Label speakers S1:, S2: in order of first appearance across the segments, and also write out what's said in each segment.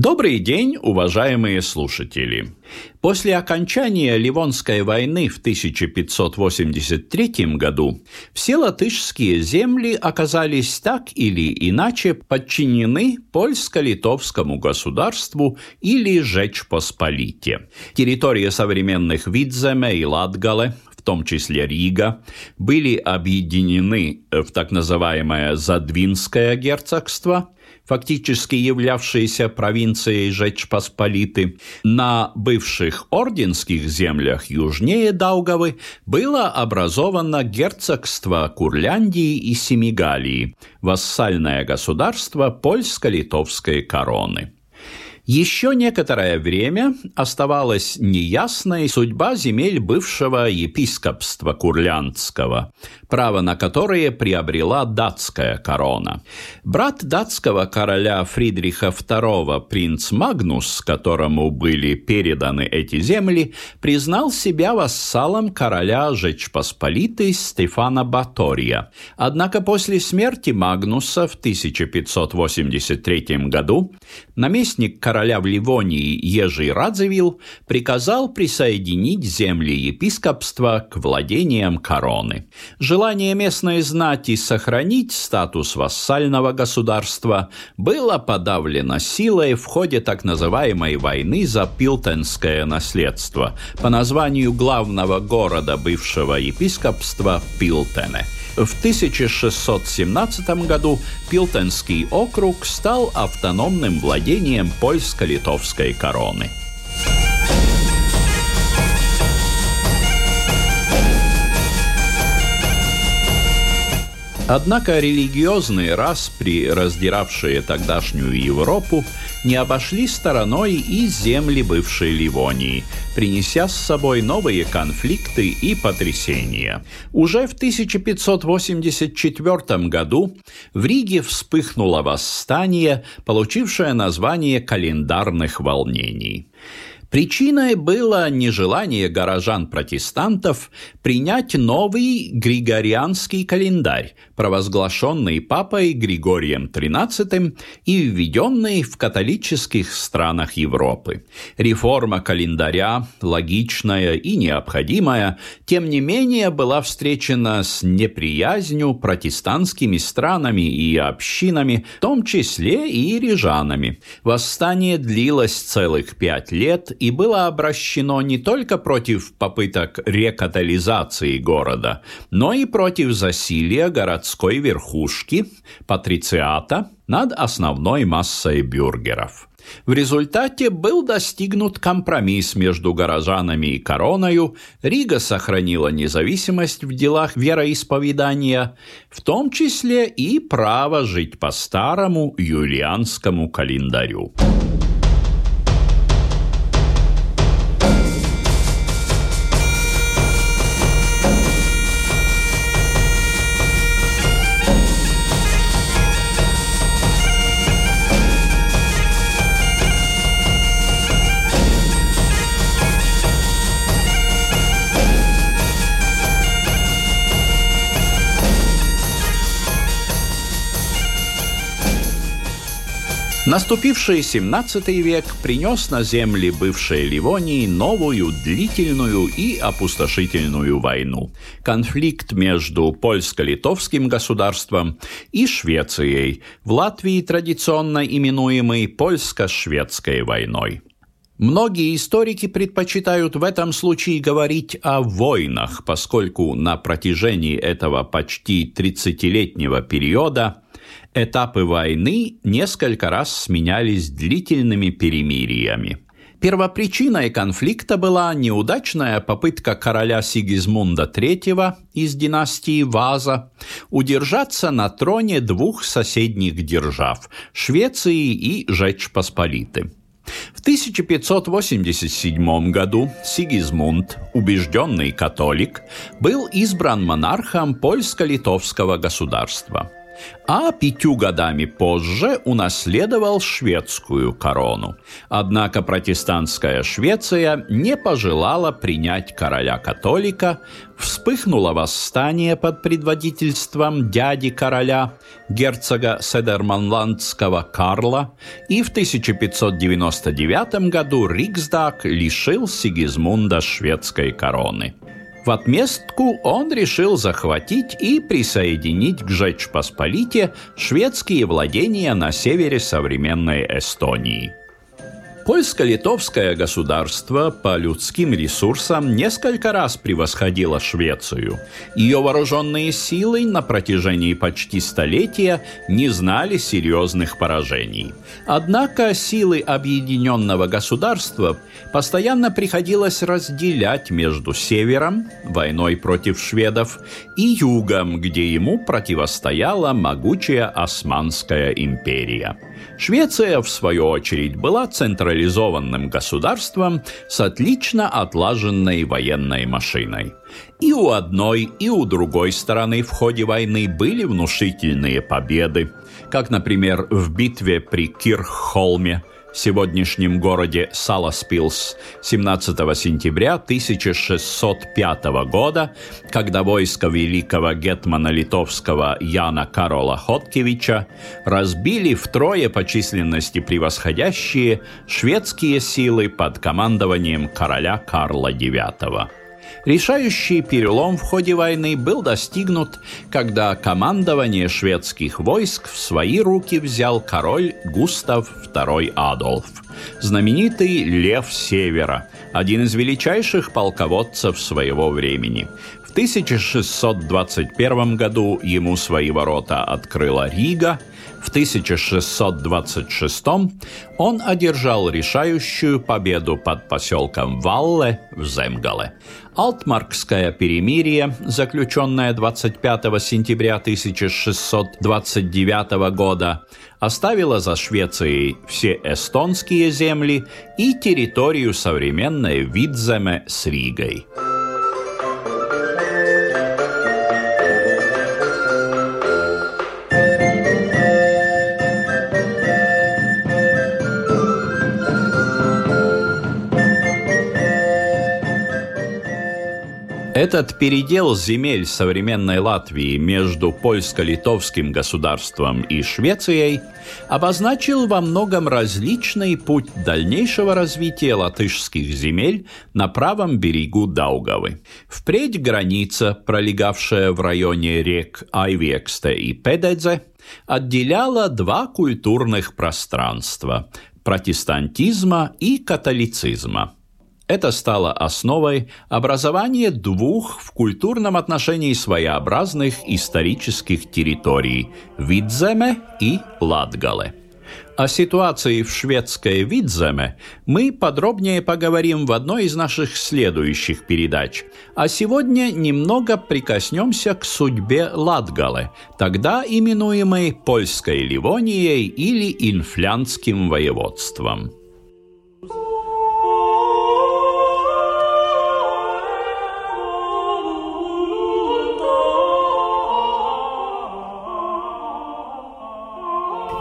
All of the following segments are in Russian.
S1: Добрый день, уважаемые слушатели! После окончания Ливонской войны в 1583 году все латышские земли оказались так или иначе подчинены польско-литовскому государству или Жечпосполите. Территория современных Видземе и Латгале том числе Рига, были объединены в так называемое Задвинское герцогство, фактически являвшиеся провинцией Жечпосполиты, на бывших орденских землях южнее Даугавы было образовано герцогство Курляндии и Семигалии, вассальное государство польско-литовской короны. Еще некоторое время оставалась неясной судьба земель бывшего епископства Курляндского, право на которые приобрела датская корона. Брат датского короля Фридриха II, принц Магнус, которому были переданы эти земли, признал себя вассалом короля Жечпосполитой Стефана Батория. Однако после смерти Магнуса в 1583 году наместник короля короля в Ливонии Ежий Радзивилл приказал присоединить земли епископства к владениям короны. Желание местной знати сохранить статус вассального государства было подавлено силой в ходе так называемой войны за пилтенское наследство по названию главного города бывшего епископства Пилтене – в 1617 году Пилтенский округ стал автономным владением польско-литовской короны. Однако религиозные распри, раздиравшие тогдашнюю Европу, не обошли стороной и земли бывшей Ливонии, принеся с собой новые конфликты и потрясения. Уже в 1584 году в Риге вспыхнуло восстание, получившее название календарных волнений. Причиной было нежелание горожан-протестантов принять новый григорианский календарь, провозглашенный папой Григорием XIII и введенный в католических странах Европы. Реформа календаря, логичная и необходимая, тем не менее была встречена с неприязнью протестантскими странами и общинами, в том числе и рижанами. Восстание длилось целых пять лет и было обращено не только против попыток рекатализации города, но и против засилия городской верхушки, патрициата, над основной массой бюргеров. В результате был достигнут компромисс между горожанами и короною, Рига сохранила независимость в делах вероисповедания, в том числе и право жить по старому юлианскому календарю. Наступивший 17 век принес на земли бывшей Ливонии новую длительную и опустошительную войну. Конфликт между польско-литовским государством и Швецией, в Латвии традиционно именуемой польско-шведской войной. Многие историки предпочитают в этом случае говорить о войнах, поскольку на протяжении этого почти 30-летнего периода Этапы войны несколько раз сменялись длительными перемириями. Первопричиной конфликта была неудачная попытка короля Сигизмунда III из династии Ваза удержаться на троне двух соседних держав – Швеции и Жечь Посполиты. В 1587 году Сигизмунд, убежденный католик, был избран монархом польско-литовского государства – а пятью годами позже унаследовал шведскую корону. Однако протестантская Швеция не пожелала принять короля-католика, вспыхнуло восстание под предводительством дяди короля, герцога Седерманландского Карла, и в 1599 году Риксдаг лишил Сигизмунда шведской короны. В отместку он решил захватить и присоединить к Жечь Посполите шведские владения на севере современной Эстонии. Польско-литовское государство по людским ресурсам несколько раз превосходило Швецию. Ее вооруженные силы на протяжении почти столетия не знали серьезных поражений. Однако силы объединенного государства постоянно приходилось разделять между севером, войной против шведов, и югом, где ему противостояла могучая Османская империя. Швеция, в свою очередь, была централизованным государством с отлично отлаженной военной машиной. И у одной, и у другой стороны в ходе войны были внушительные победы, как, например, в битве при Кирххолме – сегодняшнем городе Саласпилс 17 сентября 1605 года, когда войско великого гетмана литовского Яна Карола Хоткевича разбили втрое по численности превосходящие шведские силы под командованием короля Карла IX. Решающий перелом в ходе войны был достигнут, когда командование шведских войск в свои руки взял король Густав II Адольф, знаменитый Лев Севера, один из величайших полководцев своего времени. В 1621 году ему свои ворота открыла Рига – в 1626 он одержал решающую победу под поселком Валле в Земгале. Алтмаркское перемирие, заключенное 25 сентября 1629 года, оставило за Швецией все эстонские земли и территорию современной Видземе с Ригой. Этот передел земель современной Латвии между польско-литовским государством и Швецией обозначил во многом различный путь дальнейшего развития латышских земель на правом берегу Даугавы. Впредь граница, пролегавшая в районе рек Айвексте и Педедзе, отделяла два культурных пространства – протестантизма и католицизма – это стало основой образования двух в культурном отношении своеобразных исторических территорий – Видземе и Латгале. О ситуации в шведской Видземе мы подробнее поговорим в одной из наших следующих передач. А сегодня немного прикоснемся к судьбе Латгале, тогда именуемой Польской Ливонией или Инфлянским воеводством.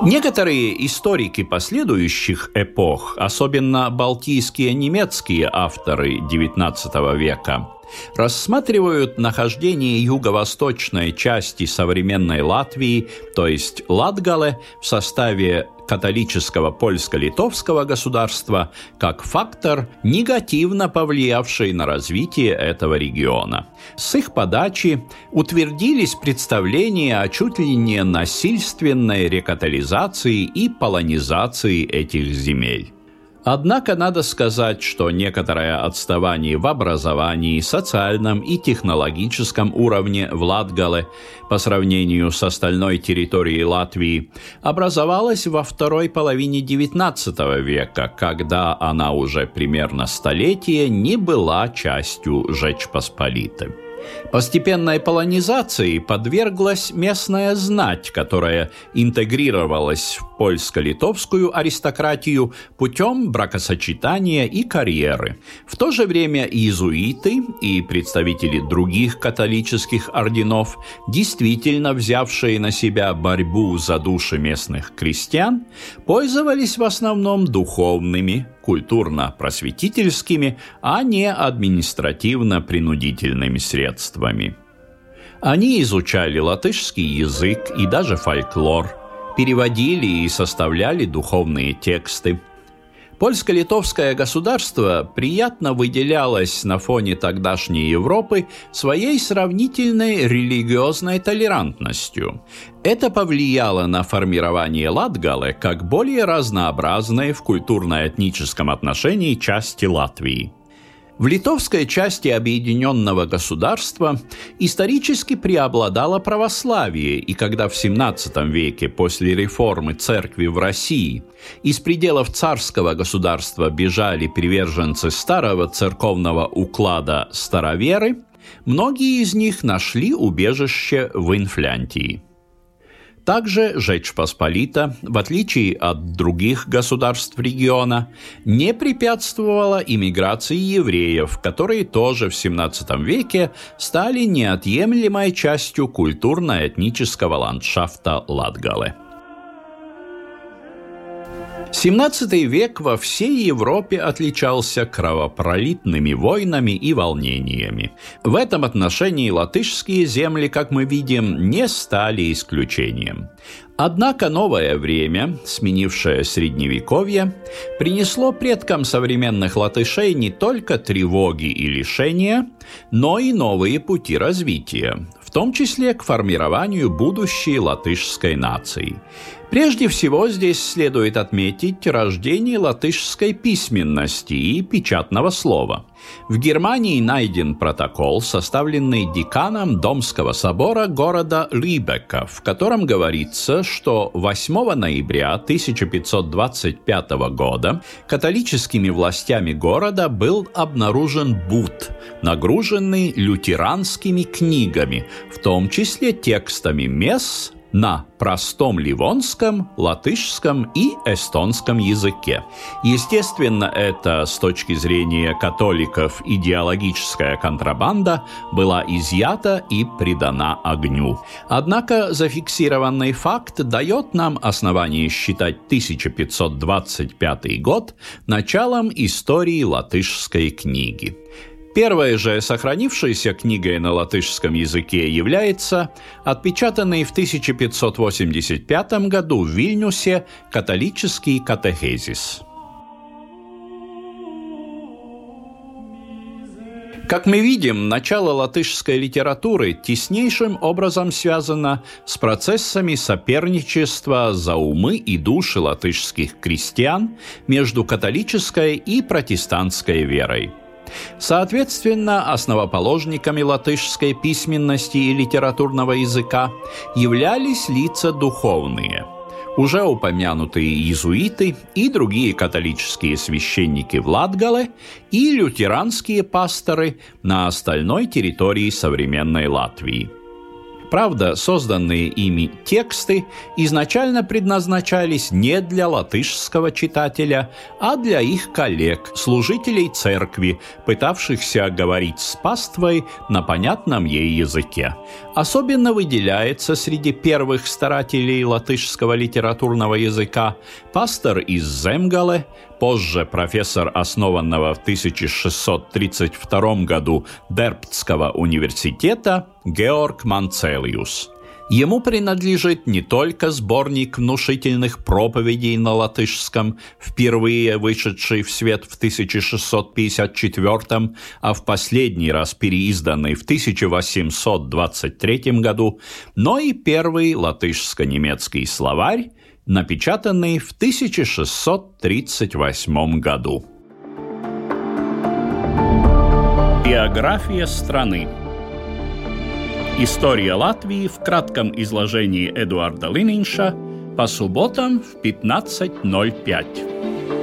S1: Некоторые историки последующих эпох, особенно балтийские немецкие авторы XIX века, рассматривают нахождение юго-восточной части современной Латвии, то есть Латгале, в составе католического польско-литовского государства как фактор, негативно повлиявший на развитие этого региона. С их подачи утвердились представления о чуть ли не насильственной рекатализации и полонизации этих земель. Однако надо сказать, что некоторое отставание в образовании, социальном и технологическом уровне в Латгале по сравнению с остальной территорией Латвии образовалось во второй половине XIX века, когда она уже примерно столетие не была частью Жечь Посполитой. Постепенной полонизации подверглась местная знать, которая интегрировалась в польско-литовскую аристократию путем бракосочетания и карьеры. В то же время иезуиты и представители других католических орденов, действительно взявшие на себя борьбу за души местных крестьян, пользовались в основном духовными, культурно-просветительскими, а не административно-принудительными средствами. Они изучали латышский язык и даже фольклор, переводили и составляли духовные тексты, Польско-литовское государство приятно выделялось на фоне тогдашней Европы своей сравнительной религиозной толерантностью. Это повлияло на формирование Латгалы как более разнообразной в культурно-этническом отношении части Латвии – в литовской части объединенного государства исторически преобладало православие, и когда в XVII веке после реформы церкви в России из пределов царского государства бежали приверженцы старого церковного уклада староверы, многие из них нашли убежище в Инфлянтии. Также Жечь Посполита, в отличие от других государств региона, не препятствовала иммиграции евреев, которые тоже в XVII веке стали неотъемлемой частью культурно-этнического ландшафта Латгалы. 17 век во всей Европе отличался кровопролитными войнами и волнениями. В этом отношении латышские земли, как мы видим, не стали исключением. Однако новое время, сменившее средневековье, принесло предкам современных латышей не только тревоги и лишения, но и новые пути развития, в том числе к формированию будущей латышской нации. Прежде всего здесь следует отметить рождение латышской письменности и печатного слова. В Германии найден протокол, составленный деканом Домского собора города Либека, в котором говорится, что 8 ноября 1525 года католическими властями города был обнаружен бут, нагруженный лютеранскими книгами, в том числе текстами месс, на простом ливонском, латышском и эстонском языке. Естественно, это с точки зрения католиков идеологическая контрабанда была изъята и придана огню. Однако зафиксированный факт дает нам основание считать 1525 год началом истории латышской книги. Первой же сохранившейся книгой на латышском языке является отпечатанный в 1585 году в Вильнюсе католический катехезис. Как мы видим, начало латышской литературы теснейшим образом связано с процессами соперничества за умы и души латышских крестьян между католической и протестантской верой – Соответственно, основоположниками латышской письменности и литературного языка являлись лица духовные – уже упомянутые иезуиты и другие католические священники в Латгале и лютеранские пасторы на остальной территории современной Латвии – Правда, созданные ими тексты изначально предназначались не для латышского читателя, а для их коллег, служителей церкви, пытавшихся говорить с паствой на понятном ей языке. Особенно выделяется среди первых старателей латышского литературного языка пастор из Земгале, позже профессор основанного в 1632 году Дерптского университета Георг Манцелиус. Ему принадлежит не только сборник внушительных проповедей на латышском, впервые вышедший в свет в 1654, а в последний раз переизданный в 1823 году, но и первый латышско-немецкий словарь напечатанный в 1638 году. Биография страны История Латвии в кратком изложении Эдуарда Лининша по субботам в 15.05.